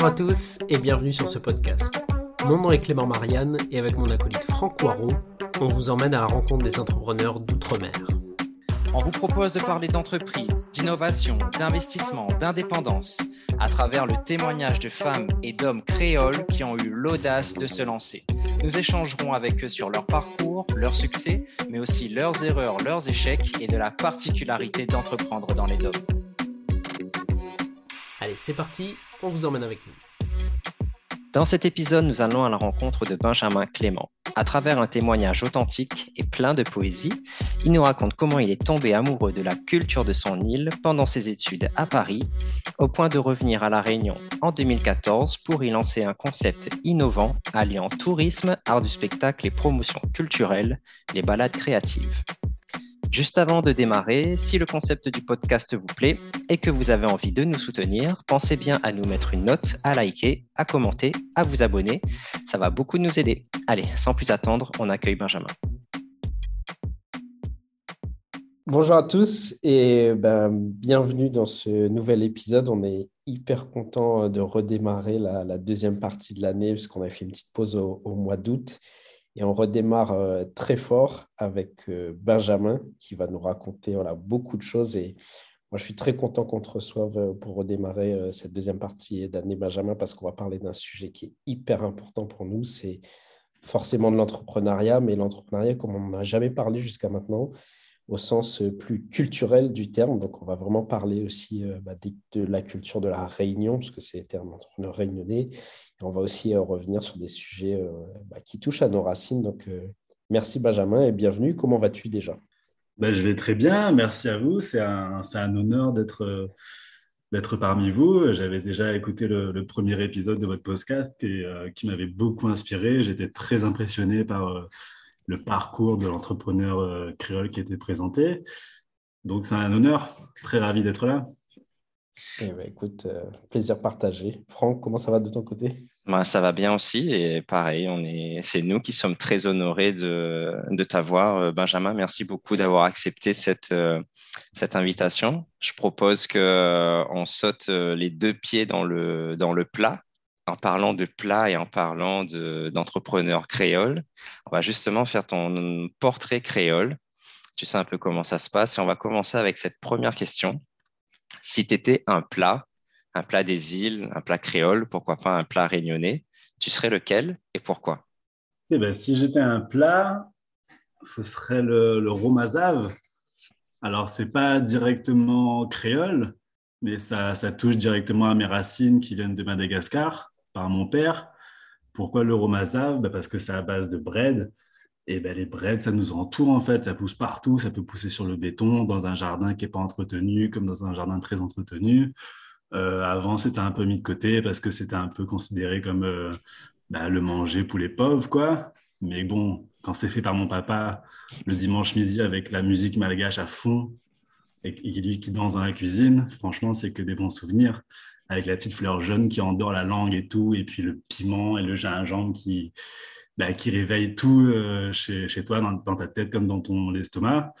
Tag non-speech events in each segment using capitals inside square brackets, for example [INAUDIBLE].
Bonjour à tous et bienvenue sur ce podcast. Mon nom est Clément Marianne et avec mon acolyte Franck Poirot, on vous emmène à la rencontre des entrepreneurs d'outre-mer. On vous propose de parler d'entreprise, d'innovation, d'investissement, d'indépendance, à travers le témoignage de femmes et d'hommes créoles qui ont eu l'audace de se lancer. Nous échangerons avec eux sur leur parcours, leurs succès, mais aussi leurs erreurs, leurs échecs et de la particularité d'entreprendre dans les DOM. Allez, c'est parti, on vous emmène avec nous. Dans cet épisode, nous allons à la rencontre de Benjamin Clément. À travers un témoignage authentique et plein de poésie, il nous raconte comment il est tombé amoureux de la culture de son île pendant ses études à Paris, au point de revenir à La Réunion en 2014 pour y lancer un concept innovant alliant tourisme, art du spectacle et promotion culturelle, les balades créatives. Juste avant de démarrer, si le concept du podcast vous plaît et que vous avez envie de nous soutenir, pensez bien à nous mettre une note, à liker, à commenter, à vous abonner. Ça va beaucoup nous aider. Allez, sans plus attendre, on accueille Benjamin. Bonjour à tous et ben, bienvenue dans ce nouvel épisode. On est hyper content de redémarrer la, deuxième partie de l'année puisqu'on a fait une petite pause au mois d'août. Et on redémarre euh, très fort avec euh, Benjamin qui va nous raconter voilà, beaucoup de choses. Et moi, je suis très content qu'on te reçoive euh, pour redémarrer cette deuxième partie d'année Benjamin parce qu'on va parler d'un sujet qui est hyper important pour nous. C'est forcément de l'entrepreneuriat, mais l'entrepreneuriat comme on n'en a jamais parlé jusqu'à maintenant au sens plus culturel du terme. Donc, on va vraiment parler aussi bah, de, la culture de la réunion, parce que c'est le terme entrepreneur réunionnais. Et on va aussi euh, revenir sur des sujets euh, bah, qui touchent à nos racines. Donc, euh, merci Benjamin et bienvenue. Comment vas-tu déjà? Ben, Je vais très bien. Merci à vous. C'est un, un, honneur d'être d'être parmi vous. J'avais déjà écouté le, premier épisode de votre podcast qui, qui m'avait beaucoup inspiré. J'étais très impressionné par le parcours de l'entrepreneur euh, créole qui était présenté. Donc c'est un honneur, très ravi d'être là. Eh ben, écoute, euh, plaisir partagé. Franck, comment ça va de ton côté? Bah, Ça va bien aussi et pareil, on est, c'est nous qui sommes très honorés de, de t'avoir. Euh, Benjamin, merci beaucoup d'avoir accepté cette, cette invitation. Je propose qu'on saute les deux pieds dans le, dans le plat en parlant de plat et en parlant d'entrepreneur créole, on va justement faire ton portrait créole. Tu sais un peu comment ça se passe et on va commencer avec cette première question. Si tu étais un plat, un plat des îles, un plat créole, pourquoi pas un plat réunionnais, tu serais lequel et pourquoi? Eh ben, Si j'étais un plat, ce serait le, romazave. Alors, ce n'est pas directement créole, mais ça, touche directement à mes racines qui viennent de Madagascar par mon père. Pourquoi le romazav bah, Parce que c'est à base de bread. Et ben, les breads, ça nous entoure en fait. Ça pousse partout. Ça peut pousser sur le béton, dans un jardin qui n'est pas entretenu, comme dans un jardin très entretenu. Euh, avant, c'était un peu mis de côté parce que c'était un peu considéré comme euh, bah, le manger pour les pauvres, quoi. Mais bon, quand c'est fait par mon papa le dimanche midi avec la musique malgache à fond et, lui qui danse dans la cuisine, franchement, c'est que des bons souvenirs avec la petite fleur jaune qui endort la langue et tout, et puis le piment et le gingembre qui, bah, réveille tout euh, chez, toi, dans, ta tête comme dans ton estomac.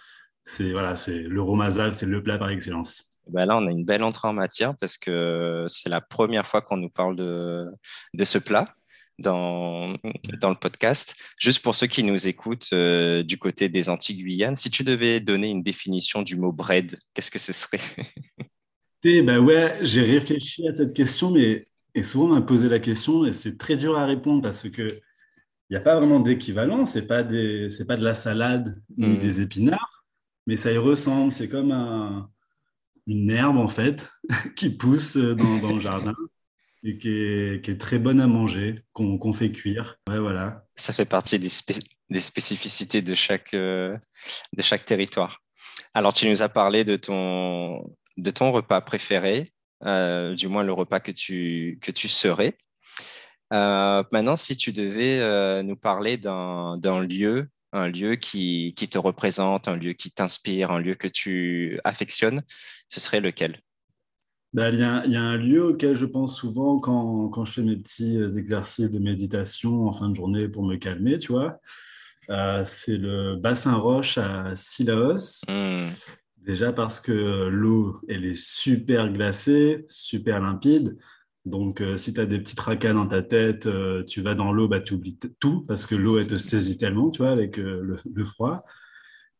C'est voilà, c'est le romazal, c'est le plat par excellence. Bah là, on a une belle entrée en matière parce que c'est la première fois qu'on nous parle de, ce plat dans, le podcast. Juste pour ceux qui nous écoutent euh, du côté des Antilles Guyane, si tu devais donner une définition du mot bread, qu'est-ce que ce serait? [LAUGHS] Ben ouais, j'ai réfléchi à cette question, mais et souvent on m'a posé la question et c'est très dur à répondre parce que il n'y a pas vraiment d'équivalent, c'est pas des, c'est pas de la salade ni hmm. des épinards, mais ça y ressemble. C'est comme un, une herbe en fait [LAUGHS] qui pousse dans, dans le jardin [LAUGHS] et qui est, qui est, très bonne à manger, qu'on fait cuire. Ouais, voilà. Ça fait partie des, des spécificités de chaque, euh, de chaque territoire. Alors, tu nous as parlé de ton, de ton repas préféré, euh, du moins le repas que tu, que tu serais. Euh, maintenant, si tu devais euh, nous parler d'un lieu, un lieu qui, qui, te représente, un lieu qui t'inspire, un lieu que tu affectionnes, ce serait lequel? Ben, il, y a, il, y a, un lieu auquel je pense souvent quand, quand, je fais mes petits exercices de méditation en fin de journée pour me calmer, tu vois. c'est le bassin Roche à Silaos. Mmh. Déjà parce que l'eau, elle est super glacée, super limpide. Donc, si tu as des petits tracas dans ta tête, tu vas dans l'eau, bah, tu oublies tout parce que l'eau, elle te saisit tellement, tu vois, avec le, froid.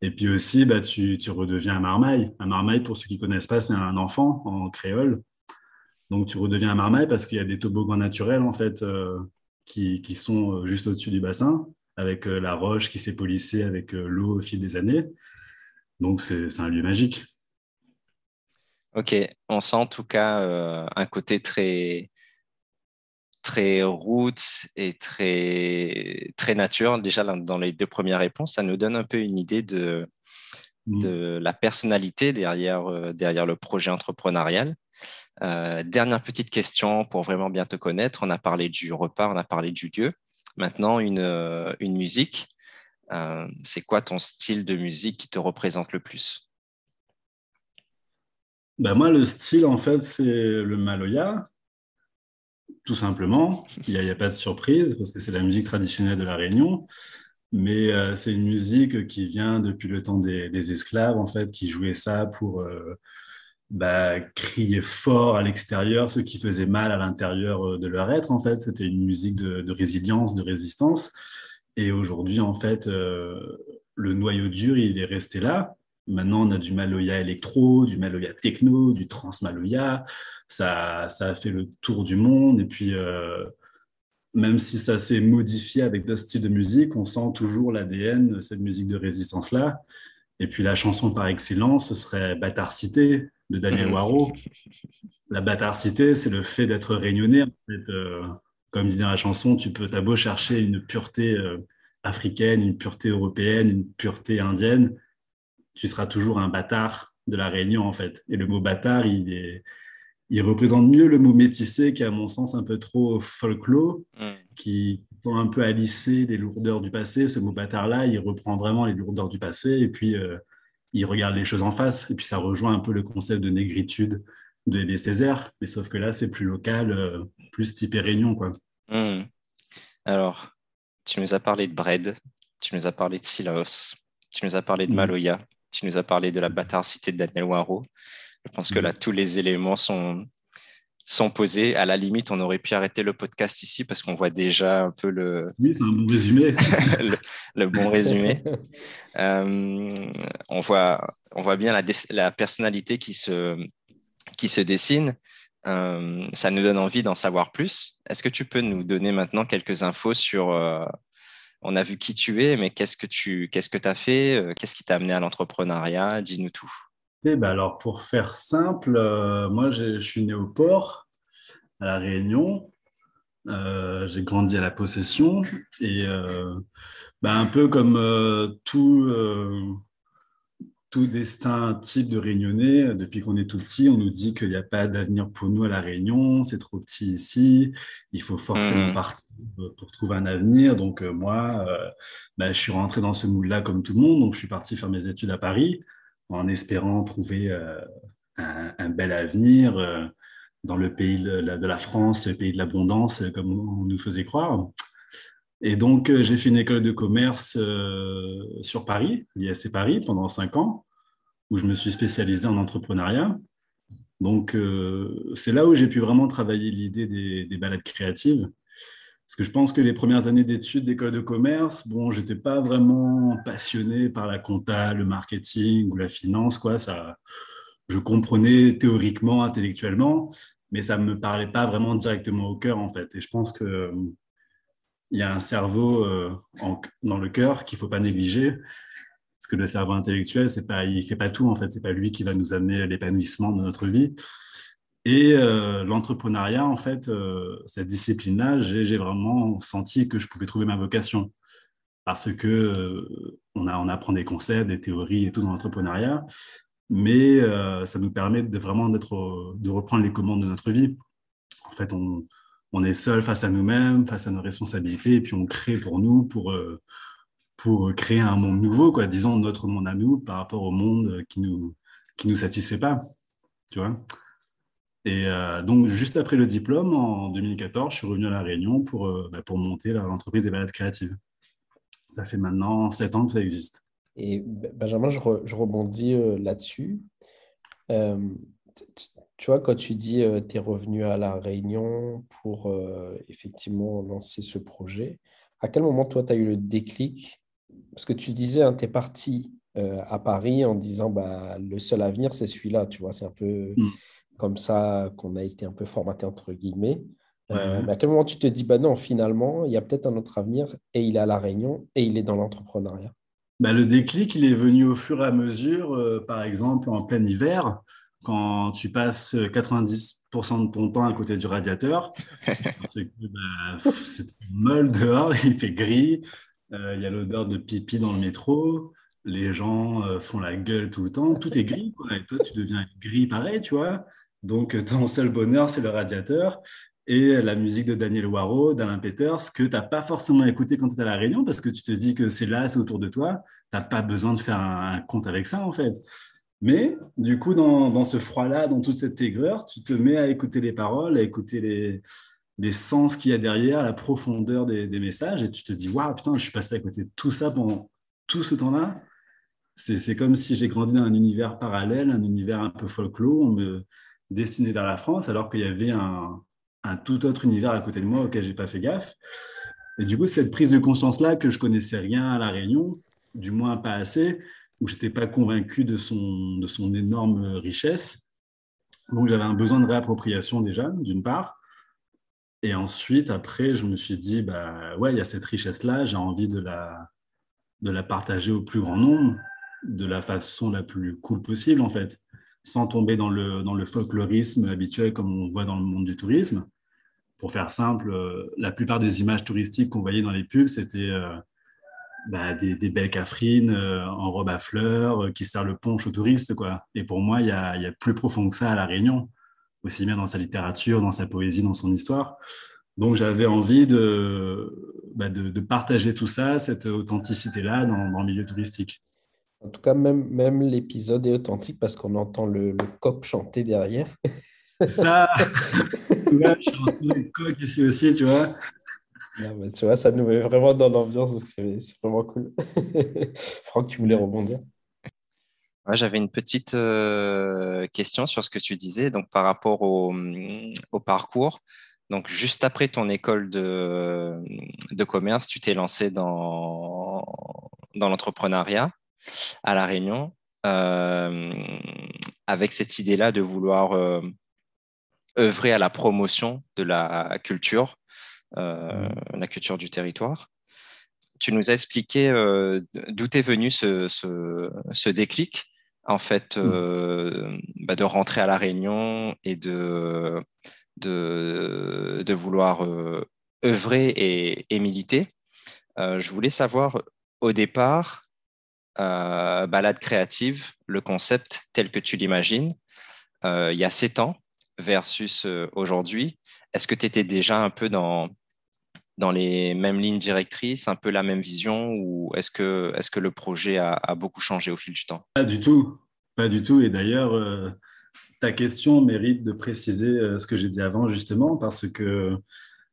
Et puis aussi, bah, tu, redeviens un marmaille. Un marmaille, pour ceux qui ne connaissent pas, c'est un enfant en créole. Donc, tu redeviens un marmaille parce qu'il y a des toboggans naturels, en fait, qui, sont juste au-dessus du bassin, avec la roche qui s'est polissée avec l'eau au fil des années. Donc, c'est un lieu magique. Ok, on sent en tout cas euh, un côté très, très roots et très, très nature. Déjà, dans les deux premières réponses, ça nous donne un peu une idée de, mm. de la personnalité derrière, euh, derrière le projet entrepreneurial. Euh, dernière petite question pour vraiment bien te connaître. On a parlé du repas, on a parlé du lieu. Maintenant, une, une musique. Euh, c'est quoi ton style de musique qui te représente le plus? Ben Moi, le style, en fait, c'est le maloya, tout simplement. Il n'y a, pas de surprise parce que c'est la musique traditionnelle de la Réunion. Mais euh, c'est une musique qui vient depuis le temps des, esclaves, en fait, qui jouaient ça pour euh, bah, crier fort à l'extérieur, ce qui faisait mal à l'intérieur de leur être, en fait. C'était une musique de, de, résilience, de résistance. Et aujourd'hui, en fait, euh, le noyau dur, il est resté là. Maintenant, on a du Maloya électro, du Maloya techno, du trans Maloya. Ça, ça a fait le tour du monde. Et puis, euh, même si ça s'est modifié avec d'autres styles de musique, on sent toujours l'ADN de cette musique de résistance-là. Et puis, la chanson par excellence, ce serait Bâtard Cité de Daniel [LAUGHS] Waro. La Bâtard Cité, c'est le fait d'être réunionnais. En fait, euh, comme disait la chanson, tu peux, t'as beau chercher une pureté euh, africaine, une pureté européenne, une pureté indienne, tu seras toujours un bâtard de la Réunion, en fait. Et le mot bâtard, il, est, il représente mieux le mot métissé, qui est à mon sens un peu trop folklore, mm. qui tend un peu à lisser les lourdeurs du passé. Ce mot bâtard-là, il reprend vraiment les lourdeurs du passé, et puis euh, il regarde les choses en face. Et puis ça rejoint un peu le concept de négritude de Aimé Césaire, mais sauf que là, c'est plus local, euh, plus type Réunion. Quoi. Hmm. Alors, tu nous as parlé de Bred, tu nous as parlé de Silaos, tu nous as parlé de hmm. Maloya, tu nous as parlé de la cité de Daniel Waro. Je pense que là, hmm. tous les éléments sont, sont posés. À la limite, on aurait pu arrêter le podcast ici parce qu'on voit déjà un peu le. Oui, c'est un bon résumé. [LAUGHS] le, bon résumé. Euh, on, voit, on voit bien la, la personnalité qui se, qui se dessine. Euh, ça nous donne envie d'en savoir plus. Est-ce que tu peux nous donner maintenant quelques infos sur... Euh, on a vu qui tu es, mais qu'est-ce que tu qu'est-ce que as fait euh, Qu'est-ce qui t'a amené à l'entrepreneuriat? Dis-nous tout. Eh ben alors, pour faire simple, moi, je suis né au port, à La Réunion. j'ai grandi à la possession et ben, un peu comme tout tout destin type de réunionnais, depuis qu'on est tout petit, on nous dit qu'il n'y a pas d'avenir pour nous à La Réunion, c'est trop petit ici, il faut forcément mmh. partir pour trouver un avenir. Donc euh, moi, euh, bah, je suis rentré dans ce moule-là comme tout le monde, donc je suis parti faire mes études à Paris en espérant trouver euh, un, bel avenir dans le pays de la, de la France, le pays de l'abondance, comme on nous faisait croire. Et donc, euh, j'ai fait une école de commerce euh, sur Paris, l'ISC Paris, pendant cinq ans, où je me suis spécialisé en entrepreneuriat. Donc, euh, c'est là où j'ai pu vraiment travailler l'idée des, balades créatives. Parce que je pense que les premières années d'études d'école de commerce, bon, j'étais pas vraiment passionné par la compta, le marketing ou la finance, quoi. Ça, je comprenais théoriquement, intellectuellement, mais ça ne me parlait pas vraiment directement au cœur, en fait. Et je pense que il y a un cerveau euh, dans le cœur qu'il ne faut pas négliger. Parce que le cerveau intellectuel, pas, il ne fait pas tout, en fait. Ce n'est pas lui qui va nous amener l'épanouissement de notre vie. Et euh, l'entrepreneuriat, en fait, euh, cette discipline-là, j'ai vraiment senti que je pouvais trouver ma vocation. Parce que on, on apprend des concepts, des théories et tout dans l'entrepreneuriat, mais ça nous permet de vraiment de reprendre les commandes de notre vie. En fait, on, on est seul face à nous-mêmes, face à nos responsabilités, et puis on crée pour nous, pour, euh, pour créer un monde nouveau, quoi. disons notre monde à nous par rapport au monde qui nous, qui nous satisfait pas, tu vois. Et euh, donc, juste après le diplôme, en 2014, je suis revenu à La Réunion pour, euh, bah, pour monter l'entreprise des balades créatives. Ça fait maintenant sept ans que ça existe. Et Benjamin, je, rebondis là-dessus tu vois, quand tu dis que tu es revenu à La Réunion pour effectivement lancer ce projet, à quel moment, toi, tu as eu le déclic? Parce que tu disais, hein, tu es parti à Paris en disant bah, le seul avenir, c'est celui-là. Tu vois, c'est un peu mm. comme ça qu'on a été un peu formaté, entre guillemets. mais à quel moment tu te dis, bah non, finalement, il y a peut-être un autre avenir et il est à La Réunion et il est dans l'entrepreneuriat? Bah, Le déclic, il est venu au fur et à mesure, euh, par exemple en plein hiver, quand tu passes 90% de ton temps à côté du radiateur, [LAUGHS] c'est bah, molle dehors, [LAUGHS] il fait gris, euh, il y a l'odeur de pipi dans le métro, les gens euh, font la gueule tout le temps, tout est gris, et toi tu deviens gris pareil, tu vois. Donc ton seul bonheur, c'est le radiateur et la musique de Daniel Waro, d'Alain Peters, que tu n'as pas forcément écouté quand tu es à la réunion parce que tu te dis que c'est là, c'est autour de toi. Tu n'as pas besoin de faire un, compte avec ça, en fait. Mais du coup, dans, ce froid-là, dans toute cette aigreur, tu te mets à écouter les paroles, à écouter les, les sens qu'il y a derrière, la profondeur des, messages, et tu te dis, waouh, putain, je suis passé à côté de tout ça pendant tout ce temps-là. C'est comme si j'ai grandi dans un univers parallèle, un univers un peu folklore, on me destinait vers la France, alors qu'il y avait un, un tout autre univers à côté de moi auquel j'ai pas fait gaffe. Et du coup, cette prise de conscience-là, que je connaissais rien à La Réunion, du moins pas assez, où je n'étais pas convaincu de son, de son énorme richesse. Donc, j'avais un besoin de réappropriation déjà, d'une part. Et ensuite, après, je me suis dit, bah ouais, il y a cette richesse-là, j'ai envie de la, de la partager au plus grand nombre, de la façon la plus cool possible, en fait sans tomber dans le, dans le folklorisme habituel comme on voit dans le monde du tourisme. Pour faire simple, euh, la plupart des images touristiques qu'on voyait dans les pubs, c'était euh, bah, des, belles cafrines euh, en robe à fleurs qui servent le punch aux touristes. Quoi. Et pour moi, il y a, y a, plus profond que ça à La Réunion, aussi bien dans sa littérature, dans sa poésie, dans son histoire. Donc j'avais envie de, bah, de, de, partager tout ça, cette authenticité-là dans, dans le milieu touristique. En tout cas, même, même l'épisode est authentique parce qu'on entend le, le, coq chanter derrière. Ça, [LAUGHS] je chanter le coq ici aussi, tu vois. Tu vois, ça nous met vraiment dans l'ambiance, c'est vraiment cool. [LAUGHS] Franck, tu voulais rebondir? J'avais une petite euh, question sur ce que tu disais, donc par rapport au, parcours. Donc, juste après ton école de, commerce, tu t'es lancé dans, dans l'entrepreneuriat à La Réunion euh, avec cette idée-là de vouloir euh, œuvrer à la promotion de la culture, la culture du territoire. Tu nous as expliqué d'où est venu ce, déclic, en fait, bah, de rentrer à La Réunion et de, de, vouloir œuvrer et, et militer. je voulais savoir au départ, euh, balade créative, le concept tel que tu l'imagines, euh, il y a sept ans versus euh, aujourd'hui Est-ce que tu étais déjà un peu dans, dans les mêmes lignes directrices, un peu la même vision, ou est-ce que, est que le projet a, beaucoup changé au fil du temps? Pas du tout, pas du tout. Et d'ailleurs, ta question mérite de préciser ce que j'ai dit avant, justement, parce que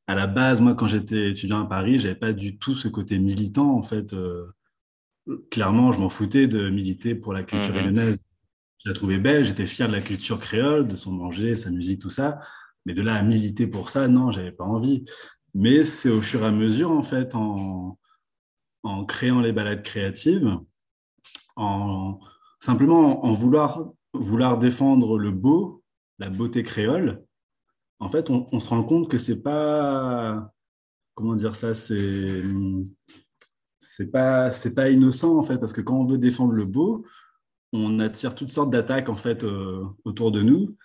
à la base, moi, quand j'étais étudiant à Paris, j'avais pas du tout ce côté militant, en fait clairement, je m'en foutais de militer pour la culture mmh. Je la trouvais belle, j'étais fier de la culture créole, de son manger, sa musique, tout ça. Mais de là à militer pour ça, non, j'avais pas envie. Mais c'est au fur et à mesure, en fait, en, créant les balades créatives, en simplement en vouloir, vouloir défendre le beau, la beauté créole, en fait, on, on se rend compte que c'est pas. Comment dire ça C'est c'est pas c'est pas innocent en fait parce que quand on veut défendre le beau on attire toutes sortes d'attaques en fait euh, autour de nous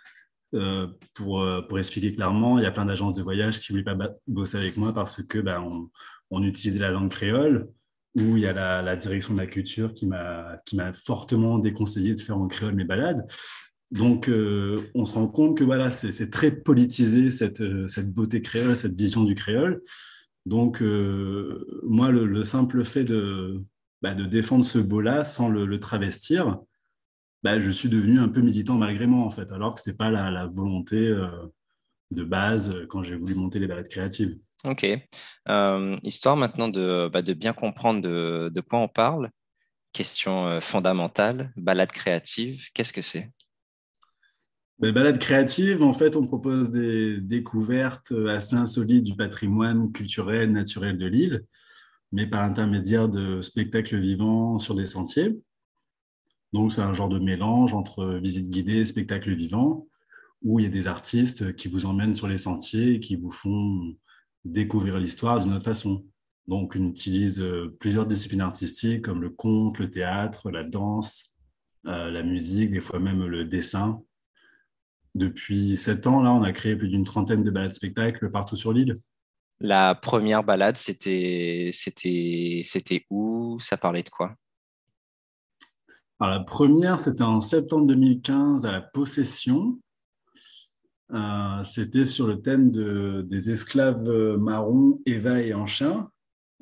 euh, pour, euh, pour expliquer clairement il y a plein d'agences de voyage qui voulaient pas bosser avec moi parce que ben, on, utilisait la langue créole ou il y a la, direction de la culture qui m'a fortement déconseillé de faire en créole mes balades. Donc on se rend compte que voilà c'est très politisé cette, cette beauté créole cette vision du créole. Donc, euh, moi, le, simple fait de, bah, de défendre ce beau-là sans le, travestir, bah, je suis devenu un peu militant malgré moi, en fait, alors que ce n'était pas la, volonté euh, de base quand j'ai voulu monter les balades créatives. Ok. Euh, histoire maintenant de, bah, de bien comprendre de, de, quoi on parle. Question fondamentale, balade créative, qu'est-ce que c'est? Les ben, balades créatives, en fait, on propose des découvertes assez insolites du patrimoine culturel, naturel de l'île, mais par l'intermédiaire de spectacles vivants sur des sentiers. Donc, c'est un genre de mélange entre visite guidée spectacle vivant, où il y a des artistes qui vous emmènent sur les sentiers et qui vous font découvrir l'histoire d'une autre façon. Donc, on utilise euh, plusieurs disciplines artistiques comme le conte, le théâtre, la danse, euh, la musique, des fois même le dessin. Depuis sept ans, là, on a créé plus d'une trentaine de balades spectacles partout sur l'île. La première balade, c'était où? Ça parlait de quoi? La première, c'était en septembre 2015 à la Possession. Euh, c'était sur le thème de, des esclaves marrons Eva et Anchin.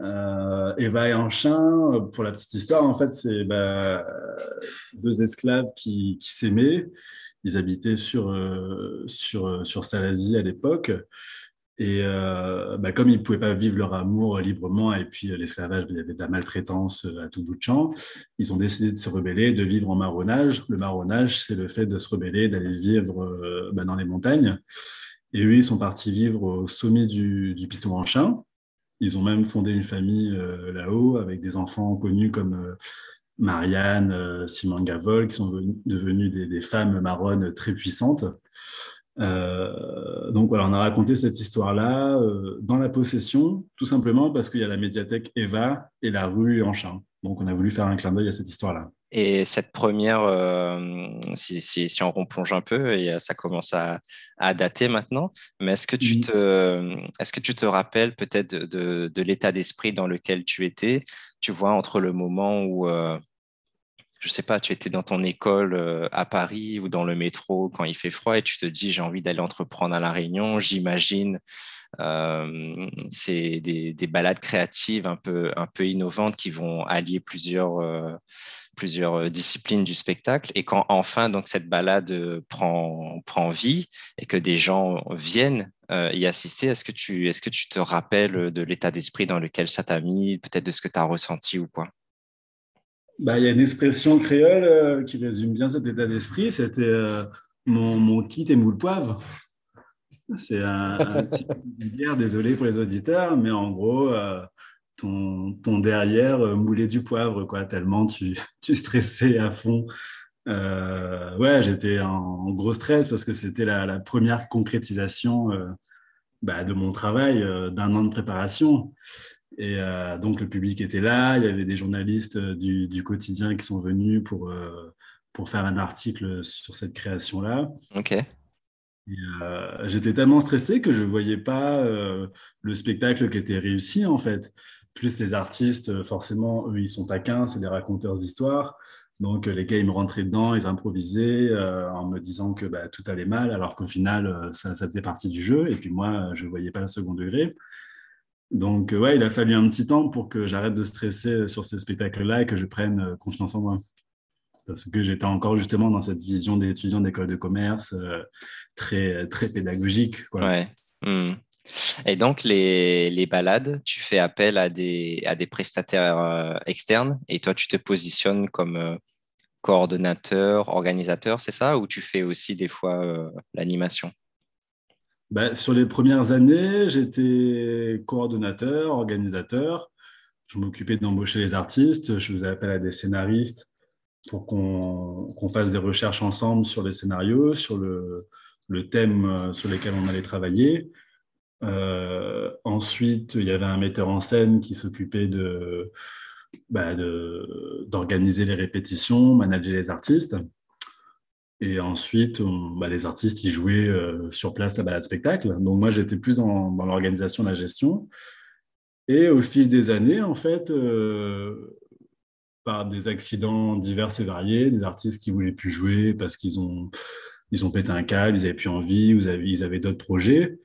Euh, Eva et Anchin, pour la petite histoire, en fait, c'est bah, deux esclaves qui, s'aimaient. Ils habitaient sur, euh, sur, sur Salazie à l'époque. Et euh, bah, comme ils ne pouvaient pas vivre leur amour librement, et puis euh, l'esclavage, il y avait de la maltraitance euh, à tout bout de champ, ils ont décidé de se rebeller, de vivre en marronnage. Le marronnage, c'est le fait de se rebeller, d'aller vivre bah, dans les montagnes. Et eux, ils sont partis vivre au sommet du, du Piton en Chien. Ils ont même fondé une famille là-haut avec des enfants connus comme Marianne, Simon Gavol, qui sont devenus des, des femmes marronnes très puissantes. Euh, donc voilà, on a raconté cette histoire-là euh, dans la possession, tout simplement parce qu'il y a la médiathèque Eva et la rue Anchin. Donc on a voulu faire un clin d'œil à cette histoire-là. Et cette première, euh, si, si, on replonge un peu, et ça commence à, à dater maintenant, mais est-ce que, tu te, est-ce que tu te rappelles peut-être de, de, l'état d'esprit dans lequel tu étais, tu vois, entre le moment où je sais pas, tu étais dans ton école euh, à Paris ou dans le métro quand il fait froid et tu te dis j'ai envie d'aller entreprendre à La Réunion, j'imagine. Euh, c'est des, balades créatives un peu, innovantes qui vont allier plusieurs, euh, disciplines du spectacle. Et quand enfin donc cette balade prend, prend vie et que des gens viennent y assister, est-ce que, tu, est-ce que tu te rappelles de l'état d'esprit dans lequel ça t'a mis, peut-être de ce que tu as ressenti ou quoi? Bah, il y a une expression créole euh, qui résume bien cet état d'esprit. C'était euh, mon, mon, kit et moule poivre. C'est un, un [LAUGHS] type de désolé pour les auditeurs, mais en gros, euh, ton, ton, derrière moulait du poivre, quoi, tellement tu, [LAUGHS] tu stressais à fond. ouais, j'étais en, gros stress parce que c'était la, la, première concrétisation bah, de mon travail d'un an de préparation. Et euh, donc, le public était là. Il y avait des journalistes euh, du, quotidien qui sont venus pour, euh, pour faire un article sur cette création-là. OK. J'étais tellement stressé que je ne voyais pas le spectacle qui était réussi, en fait. Plus les artistes, forcément, eux, ils sont taquins, c'est des raconteurs d'histoires. Donc, les gars, ils me rentraient dedans, ils improvisaient en me disant que bah, tout allait mal, alors qu'au final, ça, ça, faisait partie du jeu. Et puis moi, je ne voyais pas le second degré. Donc, euh, ouais, il a fallu un petit temps pour que j'arrête de stresser sur ces spectacles-là et que je prenne euh, confiance en moi. Parce que j'étais encore justement dans cette vision d'étudiant d'école de commerce euh, très, très pédagogique. Hmm. Et donc, les, les, balades, tu fais appel à des, à des prestataires externes et toi, tu te positionnes comme coordonnateur, organisateur, c'est ça? Ou tu fais aussi des fois l'animation? Bah, sur les premières années, j'étais coordonnateur, organisateur. Je m'occupais d'embaucher les artistes. Je faisais appel à des scénaristes pour qu'on fasse des recherches ensemble sur les scénarios, sur le, thème euh, sur lequel on allait travailler. Euh, ensuite, il y avait un metteur en scène qui s'occupait bah, d'organiser les répétitions, manager les artistes. Et ensuite, bah, les artistes, ils jouaient euh, sur place la balade spectacle. Donc moi, j'étais plus dans, l'organisation, la gestion. Et au fil des années, en fait, euh, par des accidents divers et variés, des artistes qui voulaient plus jouer parce qu'ils ont, ils ont pété un câble, ils n'avaient plus envie, ils avaient, d'autres projets.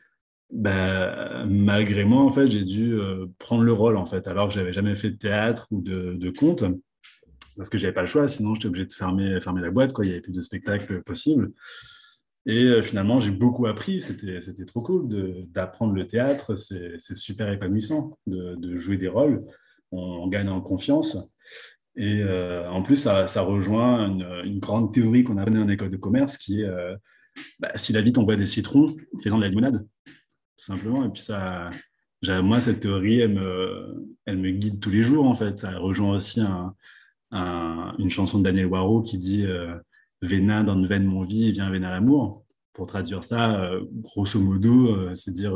Bah, malgré moi, en fait, j'ai dû euh, prendre le rôle, en fait, alors que j'avais jamais fait de théâtre ou de conte parce que j'avais pas le choix, sinon j'étais obligé de fermer, fermer la boîte, quoi. il n'y avait plus de spectacles possibles. Et euh, finalement, j'ai beaucoup appris, c'était, trop cool d'apprendre le théâtre, c'est, super épanouissant de, de, jouer des rôles, on, gagne en confiance. Et euh, en plus, ça, ça rejoint une, grande théorie qu'on a appris en école de commerce qui est euh, bah, si la vie t'envoie des citrons, fais-en de la limonade, tout simplement. Et puis ça, moi, cette théorie, elle me, elle me guide tous les jours, en fait. Ça rejoint aussi une chanson de Daniel Waro qui dit euh, Vénin dans une veine mon vie, vient vénin l'amour. Pour traduire ça, euh, grosso modo, euh, c'est dire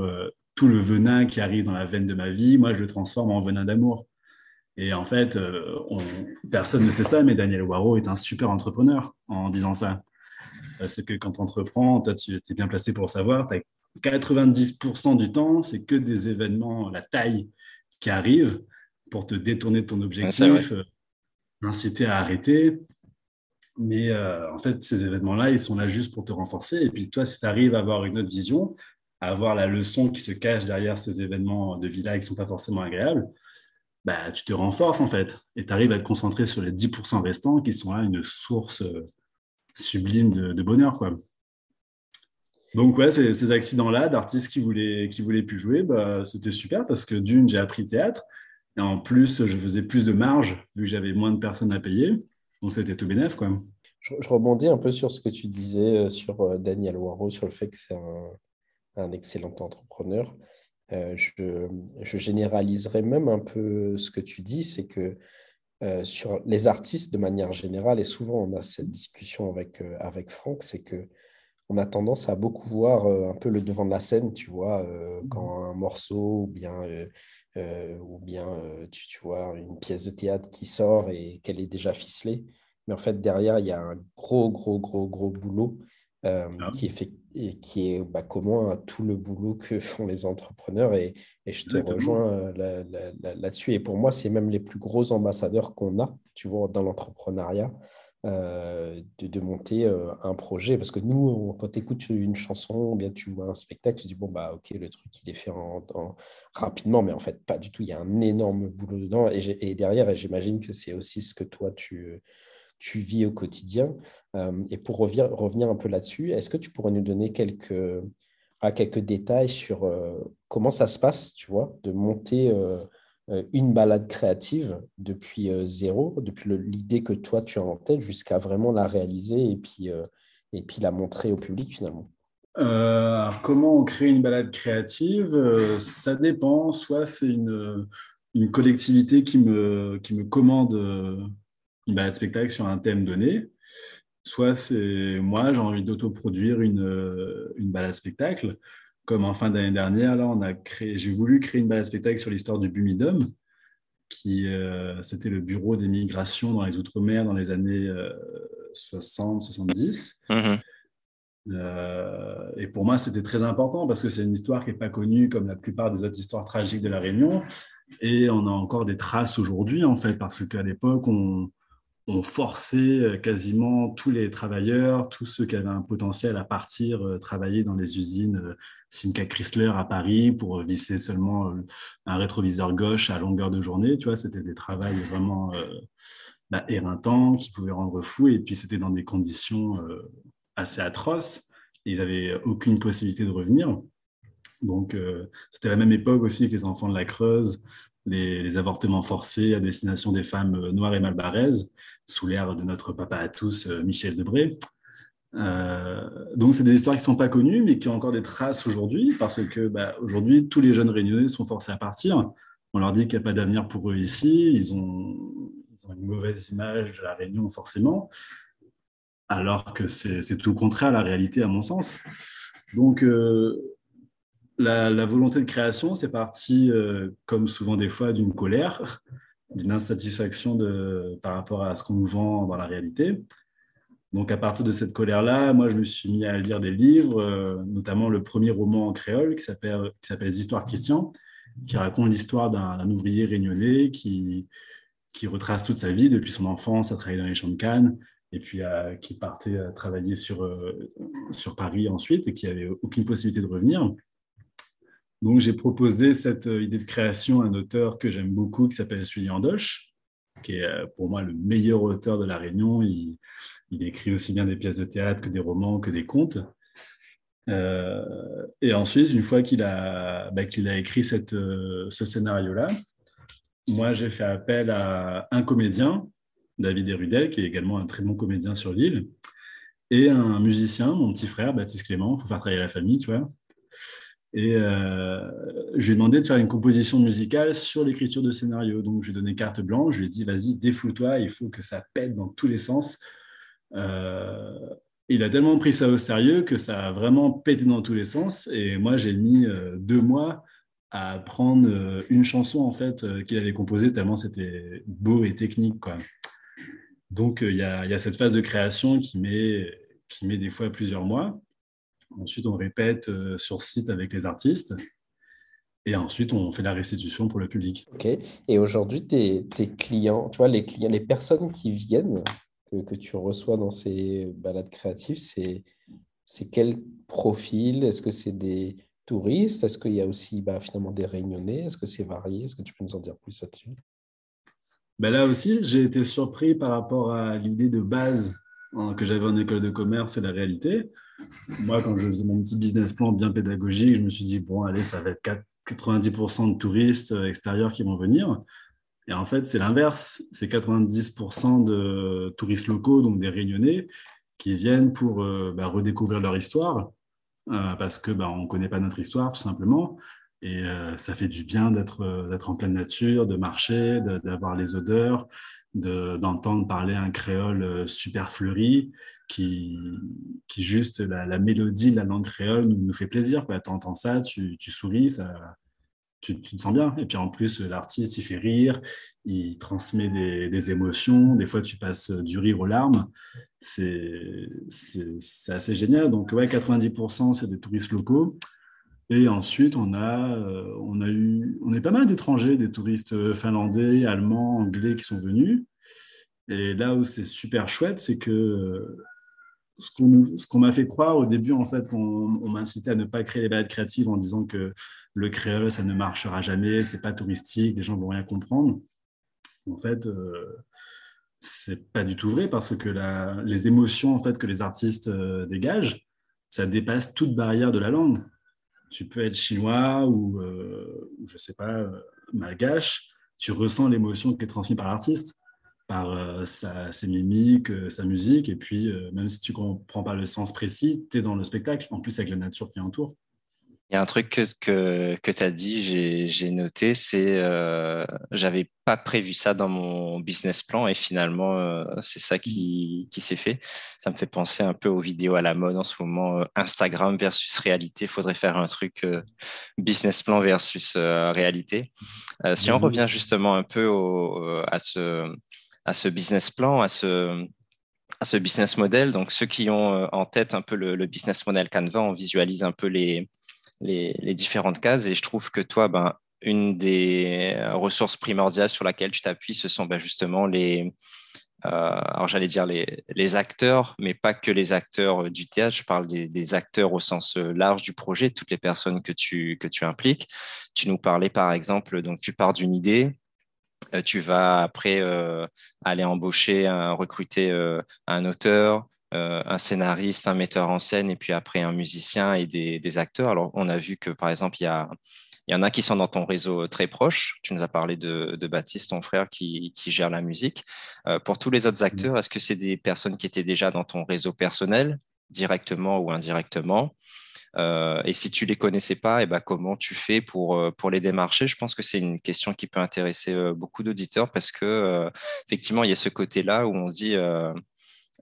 tout le venin qui arrive dans la veine de ma vie, moi, je le transforme en venin d'amour. Et en fait, personne ne sait ça, mais Daniel Waro est un super entrepreneur en disant ça. C'est que quand tu entreprends, toi, tu es bien placé pour savoir, 90% du temps, c'est que des événements, la taille qui arrivent pour te détourner de ton objectif, inciter à arrêter. Mais euh, en fait, ces événements-là, ils sont là juste pour te renforcer. Et puis toi, si tu arrives à avoir une autre vision, à avoir la leçon qui se cache derrière ces événements de vie-là qui ne sont pas forcément agréables, bah, tu te renforces en fait. Et tu arrives à te concentrer sur les 10% restants qui sont là une source euh, sublime de, bonheur. Quoi. Donc ouais, ces, ces accidents-là d'artistes qui voulaient, qui voulaient plus jouer, bah, c'était super parce que d'une, j'ai appris le théâtre. Et en plus, je faisais plus de marge vu que j'avais moins de personnes à payer. Donc c'était tout bénef, quoi. Je, rebondis un peu sur ce que tu disais euh, sur euh, Daniel Waro, sur le fait que c'est un, excellent entrepreneur. Euh, je, je, généraliserai même un peu ce que tu dis, c'est que sur les artistes de manière générale, et souvent on a cette discussion avec, avec Franck, c'est que on a tendance à beaucoup voir un peu le devant de la scène, tu vois, quand un morceau ou bien, ou bien tu, tu, vois une pièce de théâtre qui sort et qu'elle est déjà ficelée. Mais en fait, derrière, il y a un gros, gros, gros, gros boulot euh, ah qui est, fait, et qui est bah, commun à tout le boulot que [LAUGHS] font les entrepreneurs. Et, et je te rejoins euh, là-dessus. et pour moi, c'est même les plus gros ambassadeurs qu'on a, tu vois, dans l'entrepreneuriat. Euh, de, monter un projet. Parce que nous, quand tu écoutes une chanson, bien tu vois un spectacle, tu dis, bon, bah ok, le truc, il est fait en, rapidement, mais en fait, pas du tout. Il y a un énorme boulot dedans. Et, et derrière, j'imagine que c'est aussi ce que toi, tu, vis au quotidien. Euh, et pour revenir, revenir un peu là-dessus, est-ce que tu pourrais nous donner quelques, ah, quelques détails sur euh, comment ça se passe, tu vois, de monter euh, une balade créative depuis zéro, depuis l'idée que toi tu as en tête jusqu'à vraiment la réaliser et puis, et puis la montrer au public finalement alors, comment on crée une balade créative? Ça dépend. Soit c'est une, une, collectivité qui me, qui me commande une balade spectacle sur un thème donné, soit c'est moi, j'ai envie d'autoproduire une, euh, une balade spectacle. Comme en fin d'année dernière, là, on a créé, j'ai voulu créer une balade spectacle sur l'histoire du Bumidum, qui euh, c'était le bureau des migrations dans les Outre-mer dans les années 60-70. Euh, mmh. et pour moi, c'était très important parce que c'est une histoire qui n'est pas connue comme la plupart des autres histoires tragiques de la Réunion. Et on a encore des traces aujourd'hui, en fait, parce qu'à l'époque, on, ont forcé euh, quasiment tous les travailleurs, tous ceux qui avaient un potentiel à partir euh, travailler dans les usines euh, Simca Chrysler à Paris pour visser seulement un rétroviseur gauche à longueur de journée. Tu vois, c'était des travails vraiment bah, éreintants qui pouvaient rendre fou. Et puis, c'était dans des conditions assez atroces. ils n'avaient aucune possibilité de revenir. Donc, c'était la même époque aussi que les enfants de la Creuse, les, avortements forcés à destination des femmes noires et malbaraises sous l'ère de notre papa à tous, euh, Michel Debré. Euh, donc, c'est des histoires qui ne sont pas connues, mais qui ont encore des traces aujourd'hui, parce que bah, aujourd'hui, tous les jeunes réunionnais sont forcés à partir. On leur dit qu'il n'y a pas d'avenir pour eux ici. Ils ont, une mauvaise image de la Réunion, forcément, alors que c'est tout le contraire, la réalité, à mon sens. Donc, euh, la, volonté de création, c'est parti, comme souvent des fois, d'une colère [LAUGHS] d'une insatisfaction de, par rapport à ce qu'on nous vend dans la réalité. Donc, à partir de cette colère-là, moi, je me suis mis à lire des livres, euh, notamment le premier roman en créole qui s'appelle Les Histoires Christian, qui raconte l'histoire d'un ouvrier réunionnais qui, qui retrace toute sa vie depuis son enfance à travailler dans les champs de Cannes et puis qui partait à travailler sur, euh, sur Paris ensuite et qui avait aucune possibilité de revenir. Donc, j'ai proposé cette euh, idée de création à un auteur que j'aime beaucoup qui s'appelle Sully Andoche, qui est euh, pour moi le meilleur auteur de La Réunion. Il, écrit aussi bien des pièces de théâtre que des romans, que des contes. Euh, et ensuite, une fois qu'il a, bah, qu'il a écrit ce scénario-là, moi, j'ai fait appel à un comédien, David Erudel, qui est également un très bon comédien sur l'île, et un musicien, mon petit frère, Baptiste Clément. Il faut faire travailler la famille, tu vois. Et euh, je lui ai demandé de faire une composition musicale sur l'écriture de scénario. Donc, je lui ai donné carte blanche. Je lui ai dit, vas-y, défoule-toi, il faut que ça pète dans tous les sens. Euh, il a tellement pris ça au sérieux que ça a vraiment pété dans tous les sens. Et moi, j'ai mis euh, deux mois à prendre une chanson en fait qu'il avait composée tellement c'était beau et technique. Quoi. Donc, il y, y, a cette phase de création qui met, qui met des fois plusieurs mois. Ensuite, on répète euh, sur site avec les artistes. Et ensuite, on fait la restitution pour le public. OK. Et aujourd'hui, tes, clients, tu vois, les clients, les personnes qui viennent, que, tu reçois dans ces balades créatives, c'est, c'est quel profil? Est-ce que c'est des touristes? Est-ce qu'il y a aussi bah, finalement des réunionnais? Est-ce que c'est varié? Est-ce que tu peux nous en dire plus là-dessus? Ben Là aussi, j'ai été surpris par rapport à l'idée de base hein, que j'avais en école de commerce et la réalité moi, quand je faisais mon petit business plan bien pédagogique, je me suis dit, bon, allez, ça va être 90% de touristes euh, extérieurs qui vont venir. Et en fait, c'est l'inverse. C'est 90% de touristes locaux, donc des réunionnais, qui viennent pour euh, bah, redécouvrir leur histoire, euh, parce que bah, ne connaît pas notre histoire, tout simplement. Et ça fait du bien d'être en pleine nature, de marcher, d'avoir les odeurs, d'entendre parler un créole super fleuri qui, qui juste la, mélodie de la langue créole nous, fait plaisir. Tu entends ça, tu, souris, ça, tu, te sens bien. Et puis en plus, l'artiste, il fait rire, il transmet des, des, émotions. Des fois, tu passes du rire aux larmes. C'est assez génial. Donc, ouais, 90%, c'est des touristes locaux. Et ensuite, on a, euh, on a eu, on est pas mal d'étrangers, des touristes finlandais, allemands, anglais qui sont venus. Et là où c'est super chouette, c'est que ce qu'on m'a fait croire au début, en fait, on, m'a incité à ne pas créer les balades créatives en disant que le créole, ça ne marchera jamais, c'est pas touristique, les gens vont rien comprendre. En fait, euh, c'est pas du tout vrai parce que les émotions en fait que les artistes euh, dégagent, ça dépasse toute barrière de la langue. Tu peux être chinois ou, euh, je sais pas, euh, malgache, tu ressens l'émotion qui est transmise par l'artiste par euh, ses mimiques, sa musique. Et puis, même si tu ne comprends pas le sens précis, tu es dans le spectacle, en plus avec la nature qui entoure. Il y a un truc que, que, que tu as dit, j'ai noté, c'est euh, j'avais pas prévu ça dans mon business plan et finalement, c'est ça qui, qui s'est fait. Ça me fait penser un peu aux vidéos à la mode en ce moment, Instagram versus réalité. Il faudrait faire un truc business plan versus réalité. si on revient justement un peu au, à ce, à ce business plan, à ce, à ce business model. Donc, ceux qui ont euh, en tête un peu le, business model Canva, on visualise un peu les, les, différentes cases. Et je trouve que toi, ben, une des ressources primordiales sur laquelle tu t'appuies, ce sont ben, justement les, euh, alors j'allais dire les, les, acteurs, mais pas que les acteurs du théâtre, je parle des, acteurs au sens large du projet, toutes les personnes que tu, que tu impliques. Tu nous parlais par exemple, donc tu pars d'une idée, euh, tu vas après euh, aller embaucher, recruter euh, un auteur, un scénariste, un metteur en scène, et puis après un musicien et des, acteurs. Alors, on a vu que, par exemple, il y, a, il y en a qui sont dans ton réseau très proche. Tu nous as parlé de, Baptiste, ton frère, qui, qui gère la musique. pour tous les autres acteurs, est-ce que c'est des personnes qui étaient déjà dans ton réseau personnel, directement ou indirectement? Euh, et si tu les connaissais pas, et eh ben, comment tu fais pour, euh, pour les démarcher? Je pense que c'est une question qui peut intéresser euh, beaucoup d'auditeurs parce que effectivement, il y a ce côté-là où on se dit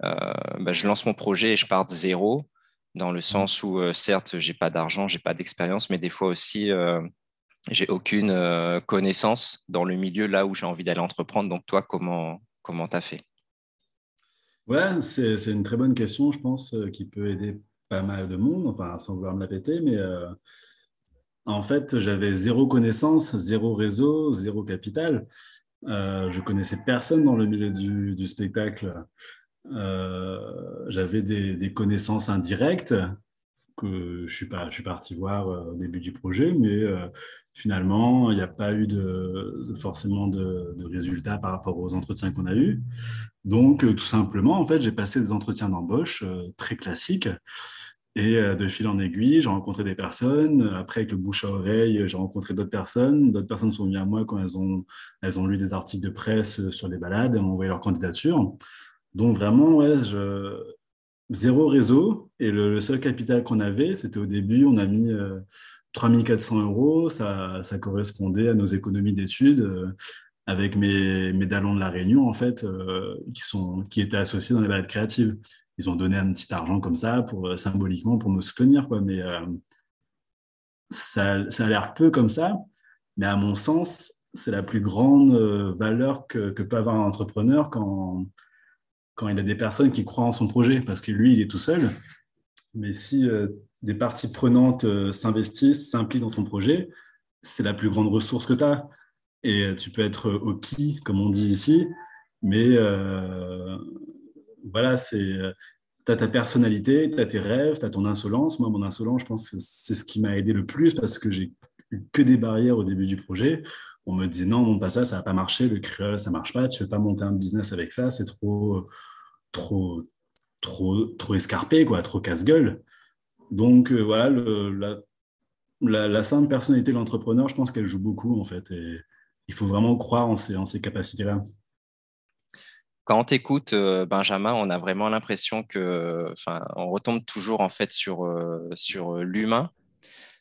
bah, je lance mon projet et je pars de zéro, dans le sens où certes, j'ai pas d'argent, j'ai pas d'expérience, mais des fois aussi j'ai aucune connaissance dans le milieu là où j'ai envie d'aller entreprendre. Donc toi, comment comment as fait? Ouais, c'est une très bonne question, je pense, qui peut aider pas mal de monde, enfin, sans vouloir me la péter, mais euh, en fait, j'avais zéro connaissance, zéro réseau, zéro capital. Euh, je connaissais personne dans le milieu du, spectacle. Euh, j'avais des, connaissances indirectes que je suis, pas, parti voir au début du projet, mais finalement, il n'y a pas eu de, forcément de, résultats par rapport aux entretiens qu'on a eus. Donc, tout simplement, en fait, j'ai passé des entretiens d'embauche très classiques et euh, de fil en aiguille, j'ai rencontré des personnes. Après, avec le bouche à oreille, j'ai rencontré d'autres personnes. D'autres personnes sont venues à moi quand elles ont, elles ont lu des articles de presse sur les balades, elles m'ont envoyé leur candidature. Donc vraiment, zéro réseau. Et le, seul capital qu'on avait, c'était au début, on a mis 3400 euros. Ça, ça, correspondait à nos économies d'études avec mes, dallons de la Réunion, en fait, qui, sont, qui étaient associés dans les balades créatives. Ils ont donné un petit argent comme ça, pour, symboliquement, pour me soutenir. Quoi. Mais ça, a l'air peu comme ça. Mais à mon sens, c'est la plus grande euh, valeur que, peut avoir un entrepreneur quand, quand il a des personnes qui croient en son projet, parce que lui, il est tout seul. Mais si euh, des parties prenantes euh, s'investissent, s'impliquent dans ton projet, c'est la plus grande ressource que tu as. Et tu peux être au qui, comme on dit ici, mais voilà, c'est tu as ta personnalité, tu as tes rêves, tu as ton insolence. Moi, mon insolence, je pense que c'est ce qui m'a aidé le plus parce que j'ai eu que des barrières au début du projet on me disait non, non, pas ça, va pas marcher, le créole, ça marche pas, tu veux pas monter un business avec ça, c'est trop, trop, trop, trop escarpé, quoi, trop casse-gueule. Donc euh, voilà, la, la, simple personnalité de l'entrepreneur, je pense qu'elle joue beaucoup en fait, et il faut vraiment croire en ces capacités-là. Quand on t'écoute, euh, Benjamin, on a vraiment l'impression que, enfin, on retombe toujours en fait sur, euh, sur l'humain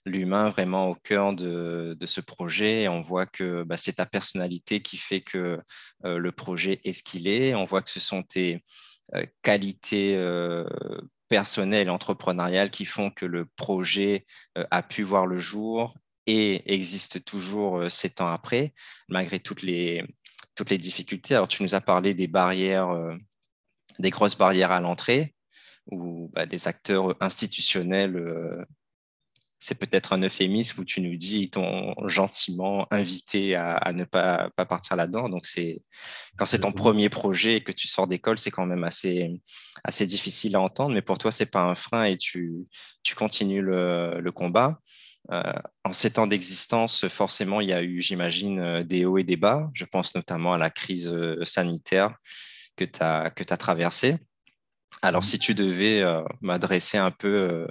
l'humain vraiment au cœur de, ce projet. Et on voit que bah, c'est ta personnalité qui fait que euh, le projet est ce qu'il est. On voit que ce sont tes euh, qualités euh, personnelles, entrepreneuriales qui font que le projet a pu voir le jour et existe toujours sept ans après, malgré toutes les, toutes les difficultés. Alors, tu nous as parlé des barrières, des grosses barrières à l'entrée, ou bah, des acteurs institutionnels c'est peut-être un euphémisme où tu nous dis ils t'ont gentiment invité à, ne pas, pas partir là-dedans. Donc, c'est quand c'est ton premier projet et que tu sors d'école, c'est quand même assez, assez difficile à entendre. Mais pour toi, c'est pas un frein et tu, tu continues le, le combat. Euh, en sept ans d'existence, forcément, il y a eu, j'imagine, des hauts et des bas. Je pense notamment à la crise euh, sanitaire que tu as, que as traversée. Alors, mmh. si tu devais euh, m'adresser un peu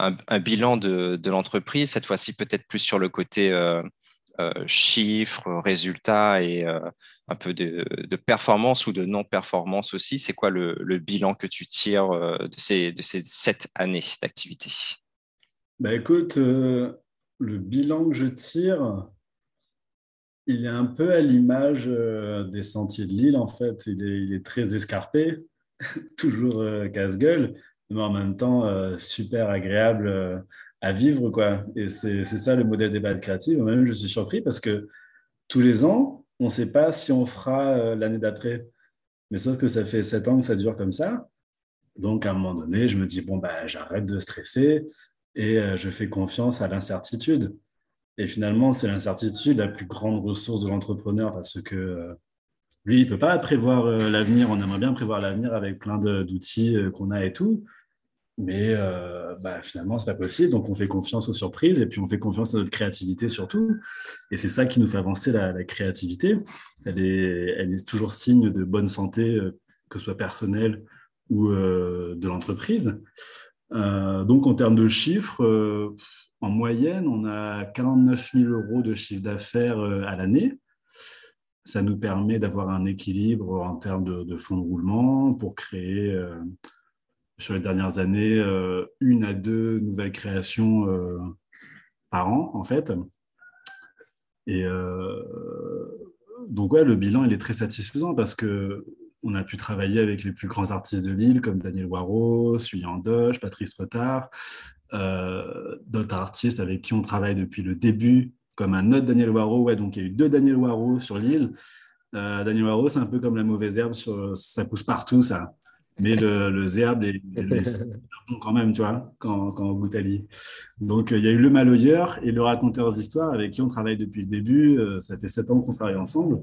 un, bilan de, l'entreprise, cette fois-ci peut-être plus sur le côté euh, euh, chiffres, résultats et euh, un peu de, performance ou de non-performance aussi. C'est quoi le, bilan que tu tires de, ces, sept années d'activité? Bah Écoute, le bilan que je tire, il est un peu à l'image des sentiers de l'île, en fait. Il est, il est très escarpé, [LAUGHS] toujours casse-gueule mais en même temps euh, super agréable euh, à vivre. Quoi. Et c'est ça le modèle des balles créatives. Moi-même, je suis surpris parce que tous les ans, on ne sait pas si on fera euh, l'année d'après. Mais sauf que ça fait sept ans que ça dure comme ça. Donc, à un moment donné, je me dis, bon, bah, j'arrête de stresser et je fais confiance à l'incertitude. Et finalement, c'est l'incertitude la plus grande ressource de l'entrepreneur parce que lui, il ne peut pas prévoir l'avenir. On aimerait bien prévoir l'avenir avec plein d'outils qu'on a et tout. Mais euh, bah, finalement, ce n'est pas possible. Donc, on fait confiance aux surprises et puis on fait confiance à notre créativité surtout. Et c'est ça qui nous fait avancer la, créativité. Elle est, toujours signe de bonne santé, euh, que ce soit personnelle ou euh, de l'entreprise. donc, en termes de chiffres, en moyenne, on a 49 000 euros de chiffre d'affaires à l'année. Ça nous permet d'avoir un équilibre en termes de fonds de roulement pour créer sur les dernières années euh, une à deux nouvelles créations euh, par an, en fait. Et euh, donc, ouais, le bilan, il est très satisfaisant parce que on a pu travailler avec les plus grands artistes de l'île comme Daniel Waro, Suyan Doche, Patrice Retard, d'autres artistes avec qui on travaille depuis le début, comme un autre Daniel Waro. Ouais, donc il y a eu deux Daniel Waro sur l'île. Daniel Waro, c'est un peu comme la mauvaise herbe, ça pousse partout, ça mais le, le est, [LAUGHS] bon quand même, tu vois, quand, quand on goûte à Donc, euh, il y a eu le maloyeur et le raconteur d'histoire avec qui on travaille depuis le début. Euh, ça fait sept ans qu'on travaille ensemble.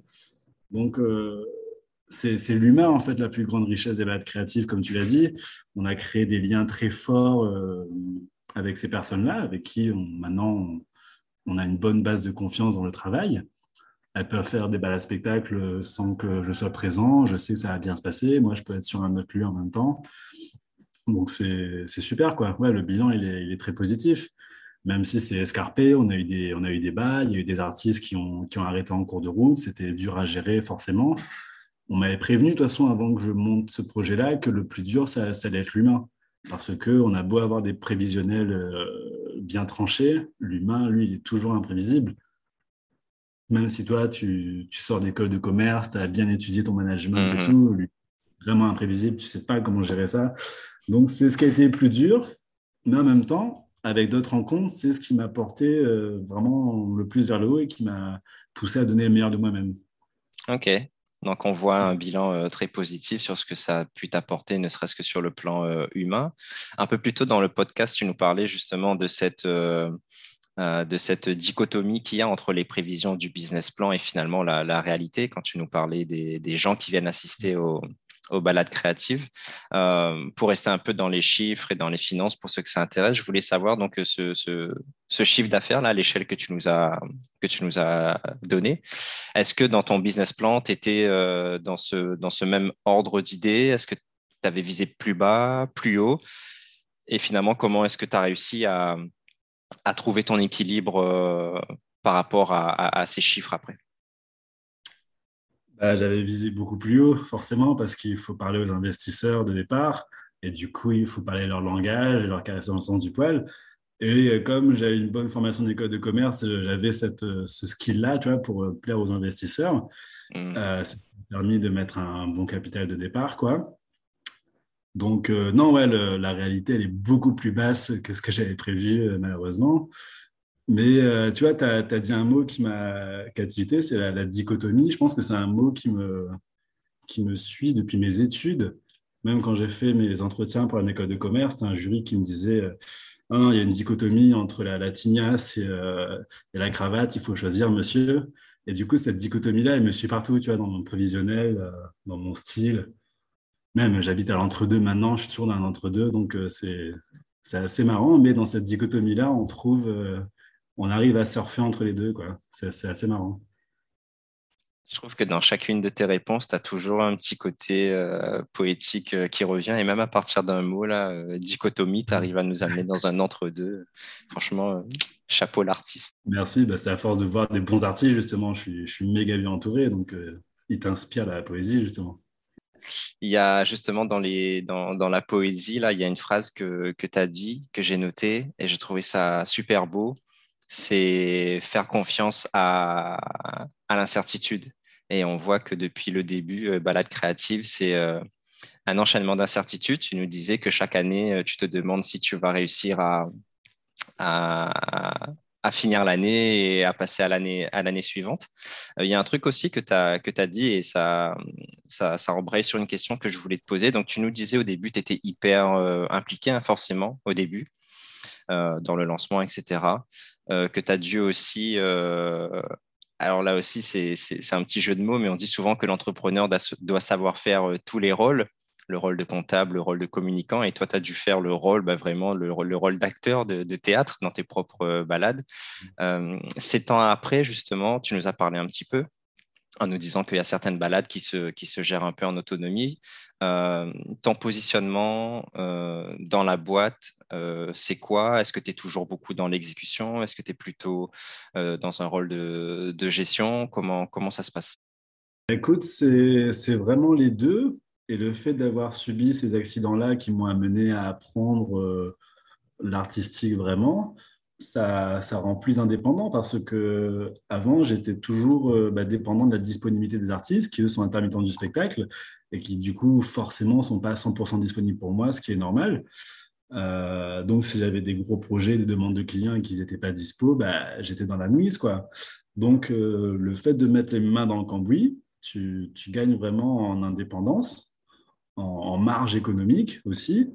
Donc, euh, c'est l'humain, en fait, la plus grande richesse des balades créatives, comme tu l'as dit. On a créé des liens très forts avec ces personnes-là, avec qui maintenant on a une bonne base de confiance dans le travail. Elles peuvent faire des balades spectacles sans que je sois présent. Je sais que ça va bien se passer. Moi, je peux être sur un autre lieu en même temps. Donc, c'est super. Quoi. Le bilan, il est, très positif. Même si c'est escarpé, on a, eu des, on a eu des il y a eu des artistes qui ont, qui ont arrêté en cours de route. C'était dur à gérer, forcément. on m'avait prévenu de toute façon avant que je monte ce projet-là que le plus dur, ça, ça allait être l'humain. Parce qu'on a beau avoir des prévisionnels euh, bien tranchés, l'humain, lui, il est toujours imprévisible. Même si toi, tu, sors d'école de commerce, tu as bien étudié ton management et mhm. tout, lui, vraiment imprévisible, tu ne sais pas comment gérer ça. Donc, c'est ce qui a été le plus dur. Mais en même temps, avec d'autres rencontres, c'est ce qui m'a porté euh, vraiment le plus vers le haut et qui m'a poussé à donner le meilleur de moi-même. Ok. Donc, on voit un bilan euh, très positif sur ce que ça a pu t'apporter, ne serait-ce que sur le plan euh, humain. Un peu plus tôt dans le podcast, tu nous parlais justement de cette, de cette dichotomie qu'il y a entre les prévisions du business plan et finalement la, réalité, quand tu nous parlais des, gens qui viennent assister au, aux balades créatives. Euh, pour rester un peu dans les chiffres et dans les finances, pour ceux que ça intéresse, je voulais savoir donc ce, ce, chiffre d'affaires là, l'échelle que tu nous as que tu nous donné. Est-ce que dans ton business plan, tu étais euh, dans ce dans ce même ordre d'idées? Est-ce que tu avais visé plus bas, plus haut? Et finalement, comment est-ce que tu as réussi à, à trouver ton équilibre euh, par rapport à ces chiffres après? Bah, j'avais visé beaucoup plus haut, forcément, parce qu'il faut parler aux investisseurs de départ. Et du coup, il faut parler leur langage, leur caresser dans le sens du poil. Et euh, comme j'avais une bonne formation d'école de commerce, euh, j'avais cette, ce skill-là, tu vois, pour plaire aux investisseurs. Mmh. ça m'a permis de mettre un bon capital de départ, quoi. Donc, non, ouais, la réalité, elle est beaucoup plus basse que ce que j'avais prévu, malheureusement. Mais euh, tu vois, tu as, dit un mot qui m'a captivité, c'est la, dichotomie. Je pense que c'est un mot qui me, qui me suit depuis mes études. Même quand j'ai fait mes entretiens pour une école de commerce, c'était un jury qui me disait euh, ah, il y a une dichotomie entre la, la tignasse euh, et, la cravate, il faut choisir, monsieur. Et du coup, cette dichotomie-là, elle me suit partout, tu vois, dans mon prévisionnel, dans mon style. Même, j'habite à l'entre-deux maintenant, je suis toujours dans un entre-deux, donc c'est assez marrant. Mais dans cette dichotomie-là, on trouve on arrive à surfer entre les deux. quoi. C'est assez marrant. Je trouve que dans chacune de tes réponses, tu as toujours un petit côté euh, poétique euh, qui revient. Et même à partir d'un mot, là, euh, dichotomie, tu arrives à nous amener dans un entre-deux. Franchement, chapeau l'artiste. Merci. Bah, c'est à force de voir des bons artistes, justement. Je suis, je suis méga bien entouré. Donc, ils t'inspirent la poésie, justement. Il y a justement dans, la poésie, là, il y a une phrase que, que tu as dit, que j'ai notée, et j'ai trouvé ça super beau c'est faire confiance à, l'incertitude. Et on voit que depuis le début, euh, Balade créative, c'est euh, un enchaînement d'incertitudes. Tu nous disais que chaque année, euh, tu te demandes si tu vas réussir à, finir l'année et à passer à l'année suivante. Il y a un truc aussi que tu as, as dit et ça, ça, ça embraye sur une question que je voulais te poser. Donc, tu nous disais au début, tu étais hyper impliqué, hein, forcément, au début. dans le lancement, etc. Euh, que tu as dû aussi euh, alors là aussi, c'est un petit jeu de mots, mais on dit souvent que l'entrepreneur doit savoir faire euh, tous les rôles, le rôle de comptable, le rôle de communicant, et toi, tu as dû faire le rôle, bah, vraiment le, le rôle d'acteur de, théâtre dans tes propres balades. Euh, ces temps après, justement, tu nous as parlé un petit peu en nous disant qu'il y a certaines balades qui se, qui se gèrent un peu en autonomie. ton positionnement dans la boîte, euh, c'est quoi? Est-ce que tu es toujours beaucoup dans l'exécution? Est-ce que tu es plutôt euh, dans un rôle de, gestion? Comment, comment ça se passe? Écoute, c'est vraiment les deux. Et le fait d'avoir subi ces accidents-là qui m'ont amené à apprendre euh, l'artistique vraiment, ça, ça, rend plus indépendant parce que avant j'étais toujours bah, dépendant de la disponibilité des artistes qui eux sont intermittents du spectacle et qui du coup forcément sont pas 100% disponibles pour moi, ce qui est normal. Euh, donc, si j'avais des gros projets, des demandes de clients et qu'ils n'étaient pas dispo, bah, j'étais dans la nuit. Quoi. Donc, euh, le fait de mettre les mains dans le cambouis, tu, tu gagnes vraiment en indépendance, en, marge économique aussi.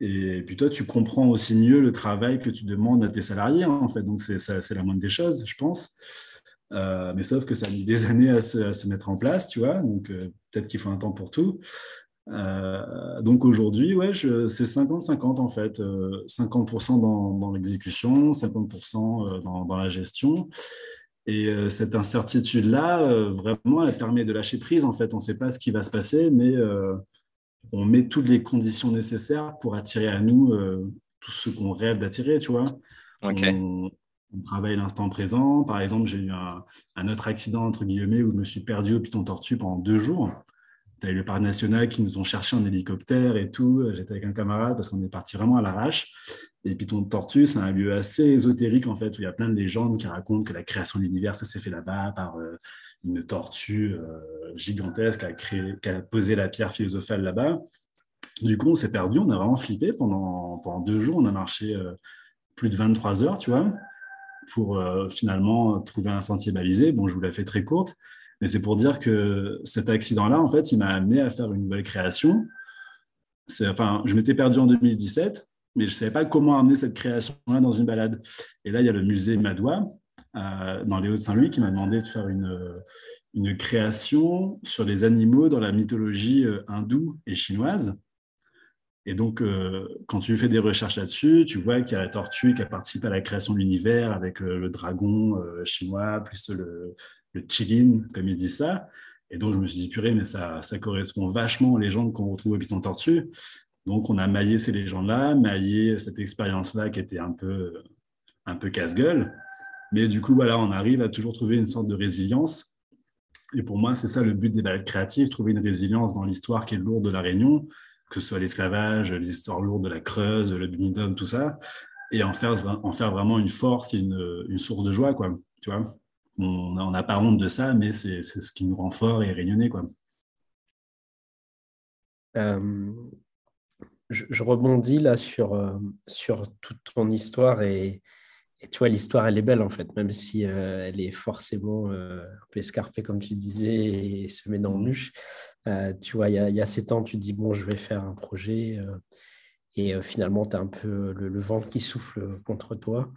Et puis toi, tu comprends aussi mieux le travail que tu demandes à tes salariés, hein, en fait. Donc, c'est la moindre des choses, je pense. Euh, mais sauf que ça a mis des [LAUGHS] années à se, mettre en place, tu vois. Donc, peut-être qu'il faut un temps pour tout. Euh, donc aujourd'hui, ouais, c'est 50-50 en fait. 50% euh, dans, l'exécution, 50% euh, dans, dans, la gestion. Et cette incertitude-là, vraiment, elle permet de lâcher prise. En fait, on ne sait pas ce qui va se passer, mais on met toutes les conditions nécessaires pour attirer à nous tout ce qu'on rêve d'attirer, tu vois. On, travaille l'instant présent. Par exemple, j'ai eu un, un, autre accident, entre guillemets, où je me suis perdu au Piton Tortue pendant deux jours. Tu as eu le parc national qui nous ont cherché en hélicoptère et tout. J'étais avec un camarade parce qu'on est parti vraiment à l'arrache. Et Piton Tortue, c'est un lieu assez ésotérique en fait, où il y a plein de légendes qui racontent que la création de l'univers, ça s'est fait là-bas par euh, une tortue euh, gigantesque qui a, posé la pierre philosophale là-bas. Du coup, on s'est perdu, on a vraiment flippé pendant, pendant deux jours. On a marché euh, plus de 23 heures, tu vois, pour finalement trouver un sentier balisé. Bon, je vous la fais très courte, mais c'est pour dire que cet accident-là, en fait, il m'a amené à faire une nouvelle création. Enfin, je m'étais perdu en 2017 mais je ne savais pas comment amener cette création-là dans une balade. Et là, il y a le musée Madois, euh, dans les Hauts-de-Saint-Louis, qui m'a demandé de faire une, une, création sur les animaux dans la mythologie euh, hindoue et chinoise. Et donc, euh, quand tu fais des recherches là-dessus, tu vois qu'il y a la tortue qui a participé à la création de l'univers avec le, dragon chinois, plus le, le chilin, comme il dit ça. Et donc, je me suis dit, purée, mais ça, ça correspond vachement aux légendes qu'on retrouve au Python Tortue. Donc, on a maillé ces légendes-là, maillé cette expérience-là qui était un peu, un peu casse-gueule. Mais du coup, voilà, on arrive à toujours trouver une sorte de résilience. Et pour moi, c'est ça le but des balades créatives, trouver une résilience dans l'histoire qui est lourde de la Réunion, que ce soit l'esclavage, l'histoire lourde de la Creuse, le Binidom, tout ça, et en faire, en faire vraiment une force et une, source de joie, quoi. Tu vois? On n'a pas honte de ça, mais c'est ce qui nous rend fort et réunionnais, quoi. Euh, je, rebondis là sur, euh, sur toute ton histoire et, tu vois, l'histoire, elle est belle en fait, même si euh, elle est forcément euh, un peu escarpée, comme tu disais, et semée d'embûches. tu vois, il y, a, y ans, tu dis, bon, je vais faire un projet. Et euh, finalement, tu as un peu le, vent qui souffle contre toi.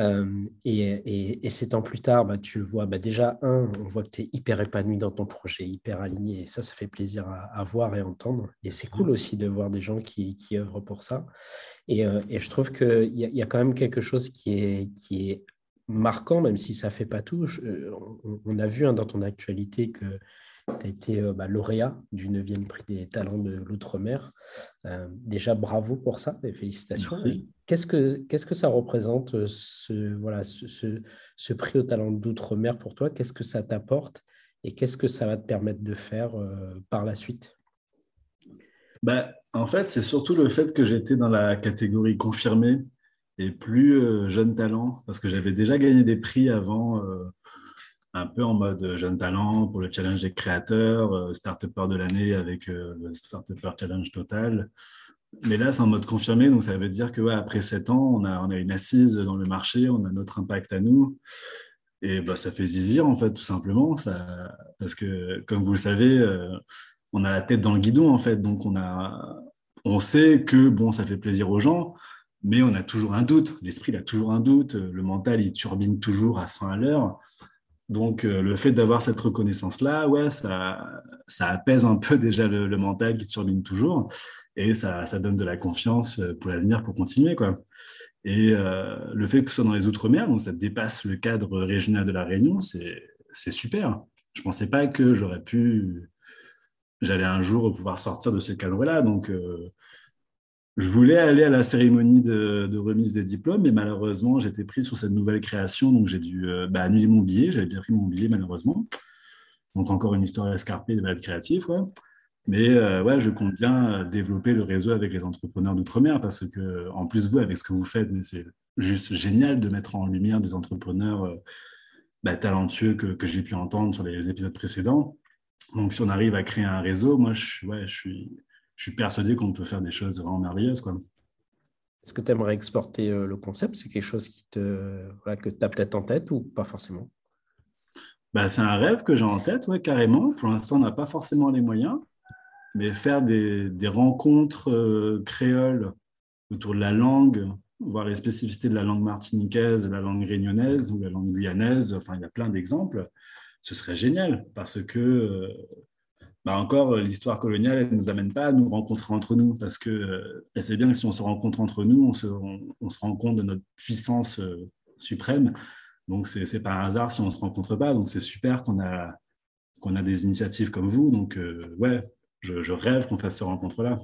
Euh, et, et, sept ans plus tard, bah, tu vois bah, déjà, un, on voit que tu es hyper épanoui dans ton projet, hyper aligné. Et ça, ça fait plaisir à, voir et entendre. Et c'est cool aussi de voir des gens qui, qui œuvrent pour ça. Et, euh, et je trouve qu'il y, a quand même quelque chose qui est, marquant, même si ça ne fait pas tout. on, a vu hein, dans ton actualité que tu as été euh, bah, lauréat du 9e prix des talents de l'outre-mer. Euh, déjà, bravo pour ça et félicitations. Qu'est-ce que, qu'est-ce que ça représente, euh, ce, voilà, ce, ce, prix au talent d'outre-mer pour toi? Qu'est-ce que ça t'apporte et qu'est-ce que ça va te permettre de faire par la suite? Bah, En fait, c'est surtout le fait que j'étais dans la catégorie confirmée et plus jeune talent, parce que j'avais déjà gagné des prix avant un peu en mode jeune talent pour le challenge des créateurs, euh, start-upper de l'année avec euh, le start-upper challenge total. Mais là, c'est en mode confirmé, donc ça veut dire que après sept ans, on a, on a une assise dans le marché, on a notre impact à nous. Et bah, ça fait zizir, en fait, tout simplement. Ça, parce que, comme vous le savez, euh, on a la tête dans le guidon, en fait. Donc, on, a, on sait que bon, ça fait plaisir aux gens, mais on a toujours un doute. L'esprit a toujours un doute. Le mental, il turbine toujours à 100 à l'heure. Donc, euh, le fait d'avoir cette reconnaissance-là, ouais, ça, ça apaise un peu [LAUGHS] déjà le, mental qui turbine toujours et ça, ça, donne de la confiance euh, pour l'avenir, pour continuer. Quoi. Et euh, le fait que ce soit dans les Outre-mer, donc ça dépasse le cadre régional de la Réunion, c'est super. Je ne pensais pas que j'aurais pu, j'allais un jour pouvoir sortir de ce cadre-là. Donc, je voulais aller à la cérémonie de, remise des diplômes, mais malheureusement, j'étais pris sur cette nouvelle création, donc j'ai dû euh, bah, annuler mon billet. J'avais bien pris mon billet, malheureusement. Donc, encore une histoire escarpée de balade créative. Mais euh, ouais, je compte bien développer le réseau avec les entrepreneurs d'outre-mer parce que, en plus, vous, avec ce que vous faites, c'est juste génial de mettre en lumière des entrepreneurs euh, bah, talentueux que, j'ai pu entendre sur les épisodes précédents. Donc, si on arrive à créer un réseau, moi, ouais, je suis je suis persuadé qu'on peut faire des choses vraiment merveilleuses. Quoi. Est-ce que tu aimerais exporter euh, le concept? C'est quelque chose qui te, voilà, que tu as peut-être en tête ou pas forcément? Bah, C'est un rêve que j'ai en tête, ouais, carrément. Pour l'instant, on n'a pas forcément les moyens, mais faire des, des rencontres euh, créoles autour de la langue, voir les spécificités de la langue martiniquaise, la langue réunionnaise ou la langue guyanaise, enfin, il y a plein d'exemples, ce serait génial parce que euh, bah encore, euh, l'histoire coloniale, elle ne nous amène pas à nous rencontrer entre nous, parce que euh, c'est bien que si on se rencontre entre nous, on se, on, se rend compte de notre puissance euh, suprême. Donc, ce n'est pas un hasard si on ne se rencontre pas. Donc, c'est super qu'on a, qu'on a des initiatives comme vous. Donc, ouais, je, je rêve qu'on fasse ces rencontres-là.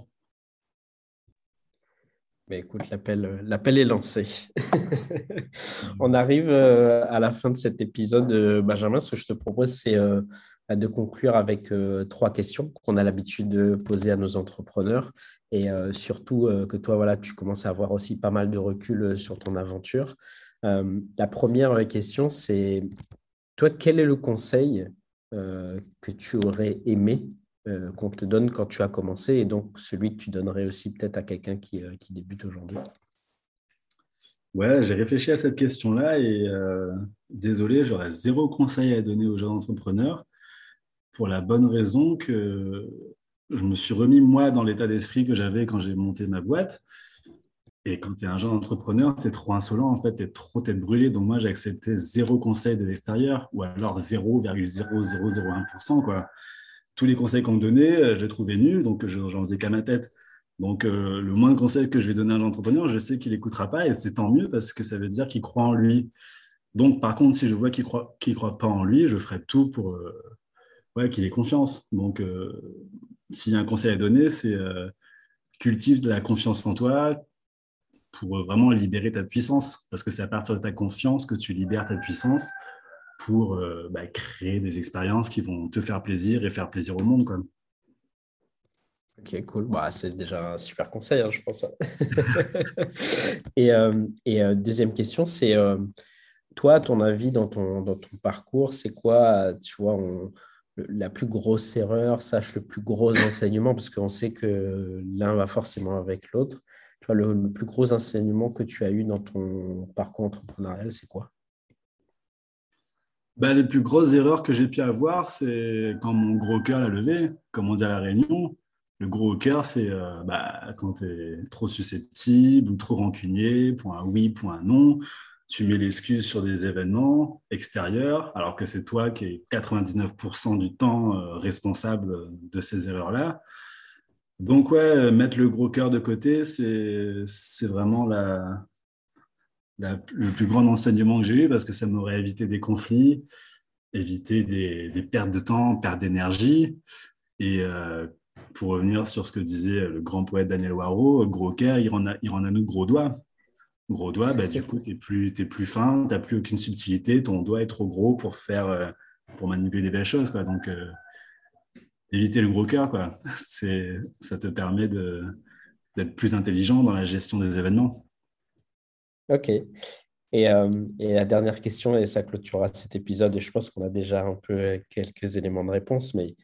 Mais écoute, l'appel, l'appel est lancé. [LAUGHS] on arrive à la fin de cet épisode, Benjamin. Ce que je te propose, c'est de conclure avec trois questions qu'on a l'habitude de poser à nos entrepreneurs. Et surtout que toi, voilà, tu commences à avoir aussi pas mal de recul sur ton aventure. la première question, c'est toi, quel est le conseil que tu aurais aimé qu'on te donne quand tu as commencé et donc celui que tu donnerais aussi peut-être à quelqu'un qui, qui débute aujourd'hui? Ouais, j'ai réfléchi à cette question-là et désolé, j'aurais zéro conseil à donner aux jeunes entrepreneurs pour la bonne raison que je me suis remis moi dans l'état d'esprit que j'avais quand j'ai monté ma boîte. Et quand tu es un jeune entrepreneur, tu es trop insolent, en fait, tu es trop tête brûlée. Donc moi, j'ai accepté zéro conseil de l'extérieur ou alors 0,0001%. Quoi. Tous les conseils qu'on me donnait, euh, je les trouvais nuls, donc j'en faisais qu'à ma tête. Donc euh, le moins de conseils que je vais donner à un entrepreneur, je sais qu'il n'écoutera pas et c'est tant mieux parce que ça veut dire qu'il croit en lui. Donc par contre, si je vois qu'il ne croit, croit pas en lui, je ferai tout pour, euh, ouais, qu'il ait confiance. Donc, euh, s'il y a un conseil à donner, c'est euh, cultive de la confiance en toi pour vraiment libérer ta puissance. Parce que c'est à partir de ta confiance que tu libères ta puissance pour euh, bah, créer des expériences qui vont te faire plaisir et faire plaisir au monde. Quoi. Ok, cool. Bah, c'est déjà un super conseil, hein, je pense. [LAUGHS] et, et deuxième question, c'est toi, ton avis, dans ton, dans ton parcours, c'est quoi, tu vois, on, la plus grosse erreur, sache le plus gros enseignement, parce qu'on sait que l'un va forcément avec l'autre. Tu vois, le, plus gros enseignement que tu as eu dans ton parcours entrepreneurial, c'est quoi? Bah, Les plus grosses erreurs que j'ai pu avoir, c'est quand mon gros cœur l'a levé, comme on dit à la réunion. Le gros cœur, c'est euh, bah, quand tu es trop susceptible ou trop rancunier, pour un oui, pour un non tu mets l'excuse sur des événements extérieurs, alors que c'est toi qui es 99% du temps euh, responsable de ces erreurs-là. Donc, ouais, mettre le gros cœur de côté, c'est vraiment la, le plus grand enseignement que j'ai eu parce que ça m'aurait évité des conflits, évité des, pertes de temps, pertes d'énergie. Et euh, pour revenir sur ce que disait le grand poète Daniel Waro, gros cœur, il rend à, il nous gros doigts gros doigt, bah, du coup, tu n'es plus, plus fin, tu n'as plus aucune subtilité, ton doigt est trop gros pour faire euh, pour manipuler des belles choses. Quoi. Donc, euh, éviter le gros cœur, quoi. [LAUGHS] ça te permet d'être plus intelligent dans la gestion des événements. Ok. Et, euh, et, la dernière question, et ça clôturera cet épisode, et je pense qu'on a déjà un peu quelques éléments de réponse, mais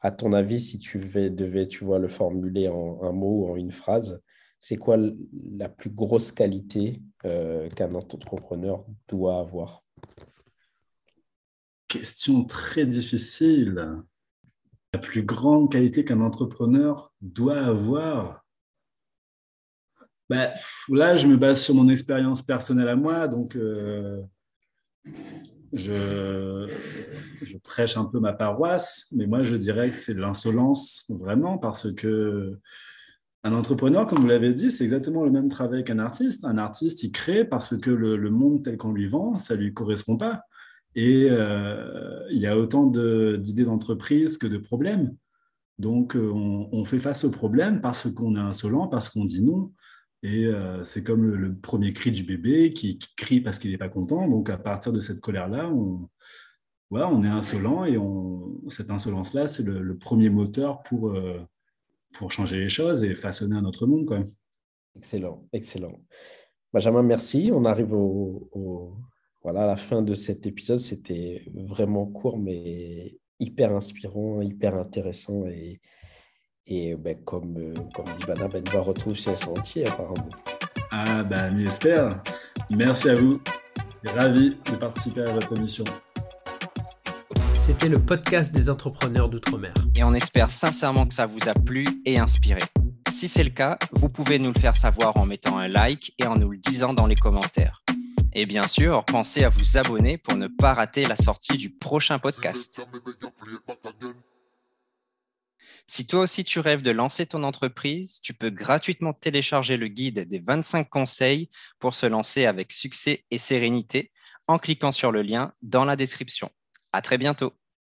à ton avis, si tu devais, tu vois, le formuler en un mot ou en une phrase, c'est quoi la plus grosse qualité euh, qu'un entrepreneur doit avoir? Question très difficile. La plus grande qualité qu'un entrepreneur doit avoir? Bah, Là, je me base sur mon expérience personnelle à moi, donc euh, je, je, prêche un peu ma paroisse, mais moi, je dirais que c'est de l'insolence, vraiment, parce que un entrepreneur, comme vous l'avez dit, c'est exactement le même travail qu'un artiste. Un artiste, il crée parce que le, monde tel qu'on lui vend, ça ne lui correspond pas. Et euh, il y a autant d'idées d'entreprise que de problèmes. Donc, euh, on, fait face aux problèmes parce qu'on est insolent, parce qu'on dit non. Et euh, c'est comme le, premier cri du bébé qui, crie parce qu'il n'est pas content. Donc, à partir de cette colère-là, on, on est insolent et cette insolence-là, c'est le, premier moteur pour pour changer les choses et façonner un autre monde. Quoi. Excellent, excellent. Benjamin, merci. On arrive au, voilà, à la fin de cet épisode. C'était vraiment court, mais hyper inspirant, hyper intéressant. Et, et ben, comme, comme dit Bana, ben, on va retrouver chez entier apparemment. Ah, ben, on espère. Merci à vous. Ravi de participer à votre émission. C'était le podcast des entrepreneurs d'outre-mer. Et on espère sincèrement que ça vous a plu et inspiré. Si c'est le cas, vous pouvez nous le faire savoir en mettant un like et en nous le disant dans les commentaires. Et bien sûr, pensez à vous abonner pour ne pas rater la sortie du prochain podcast. Si toi aussi tu rêves de lancer ton entreprise, tu peux gratuitement télécharger le guide des 25 conseils pour se lancer avec succès et sérénité en cliquant sur le lien dans la description. À très bientôt.